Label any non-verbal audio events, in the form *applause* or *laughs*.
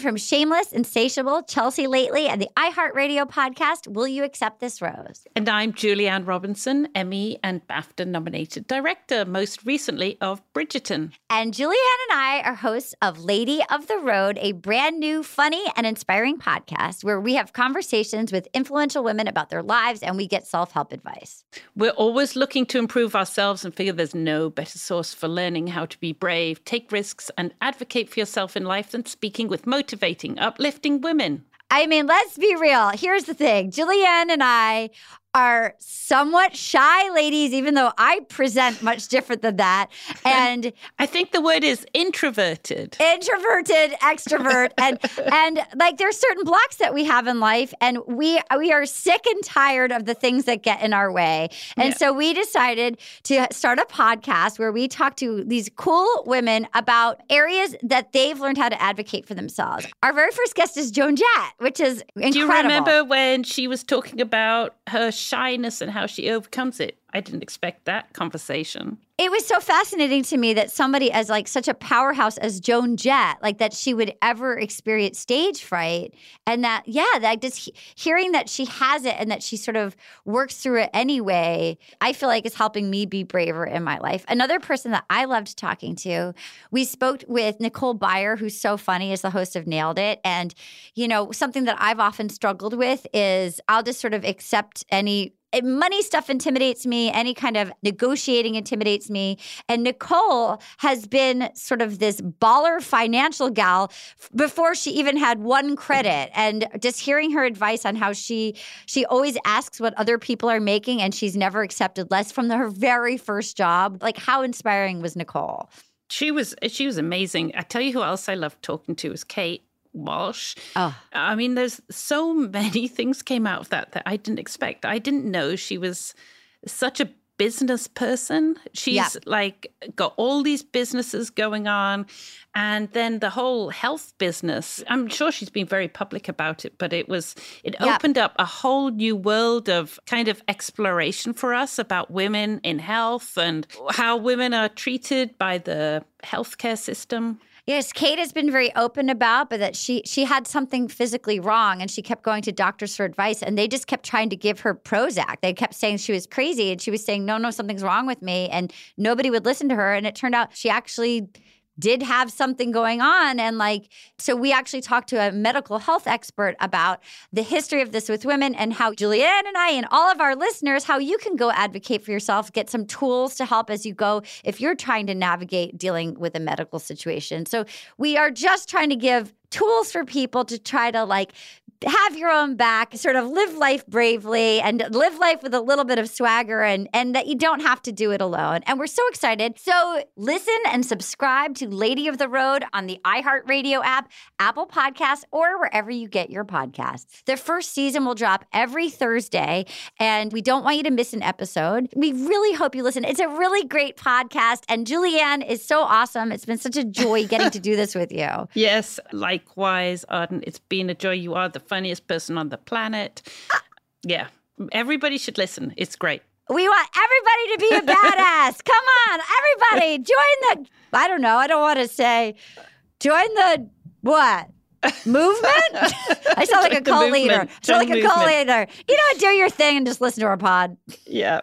from Shameless, Insatiable, Chelsea Lately, and the iHeartRadio podcast, Will You Accept This Rose? And I'm Julie Anne Robinson, Emmy and BAFTA nominated director, most recently of Bridgerton. And Julie Anne and I are hosts of Lady of the Road, a brand new, funny, and inspiring podcast where we have conversations with influential women about their lives and we get self help advice. We're always looking to improve ourselves and figure there's no better source for learning how to be brave, take risks, and advocate for yourself in life than speaking with motivating, uplifting women. I mean, let's be real. Here's the thing Julie Anne and I are somewhat shy ladies, even though I present much different than that. And I think the word is introverted. Introverted, extrovert, and *laughs* and like there's certain blocks that we have in life, and we we are sick and tired of the things that get in our way. And yeah. so we decided to start a podcast where we talk to these cool women about areas that they've learned how to advocate for themselves. Our very first guest is Joan Jett, which is incredible. Do you remember when she was talking about her shyness and how she overcomes it. I didn't expect that conversation it was so fascinating to me that somebody as like such a powerhouse as Joan Jett, like that she would ever experience stage fright, and that yeah, that just he- hearing that she has it and that she sort of works through it anyway, I feel like is helping me be braver in my life. Another person that I loved talking to, we spoke with Nicole Byer, who's so funny, as the host of Nailed It, and you know something that I've often struggled with is I'll just sort of accept any money stuff intimidates me. Any kind of negotiating intimidates me. And Nicole has been sort of this baller financial gal before she even had one credit. And just hearing her advice on how she she always asks what other people are making and she's never accepted less from her very first job. Like how inspiring was Nicole? She was she was amazing. I tell you who else I loved talking to was Kate. Walsh. Oh. I mean, there's so many *laughs* things came out of that that I didn't expect. I didn't know she was such a business person. She's yeah. like got all these businesses going on. And then the whole health business, I'm sure she's been very public about it, but it was, it yeah. opened up a whole new world of kind of exploration for us about women in health and how women are treated by the healthcare system. Yes, Kate has been very open about, but that she she had something physically wrong, and she kept going to doctors for advice, and they just kept trying to give her Prozac. They kept saying she was crazy, and she was saying, "No, no, something's wrong with me," and nobody would listen to her. And it turned out she actually did have something going on. And like, so we actually talked to a medical health expert about the history of this with women and how Julie Anne and I and all of our listeners, how you can go advocate for yourself, get some tools to help as you go if you're trying to navigate dealing with a medical situation. So we are just trying to give tools for people to try to like have your own back, sort of live life bravely and live life with a little bit of swagger and and that you don't have to do it alone. And we're so excited. So listen and subscribe to Lady of the Road on the iHeartRadio app, Apple Podcasts, or wherever you get your podcasts. The first season will drop every Thursday, and we don't want you to miss an episode. We really hope you listen. It's a really great podcast, and Julie Anne is so awesome. It's been such a joy getting to do this with you. *laughs* Yes, likewise, Arden. It's been a joy. You are the funniest person on the planet. Yeah, everybody should listen. It's great. We want everybody to be a badass. *laughs* Come on, everybody, join the. I don't know. I don't want to say, join the what movement. I sound like a cult leader. I sound like a cult leader. You know, do your thing and just listen to our pod. Yeah.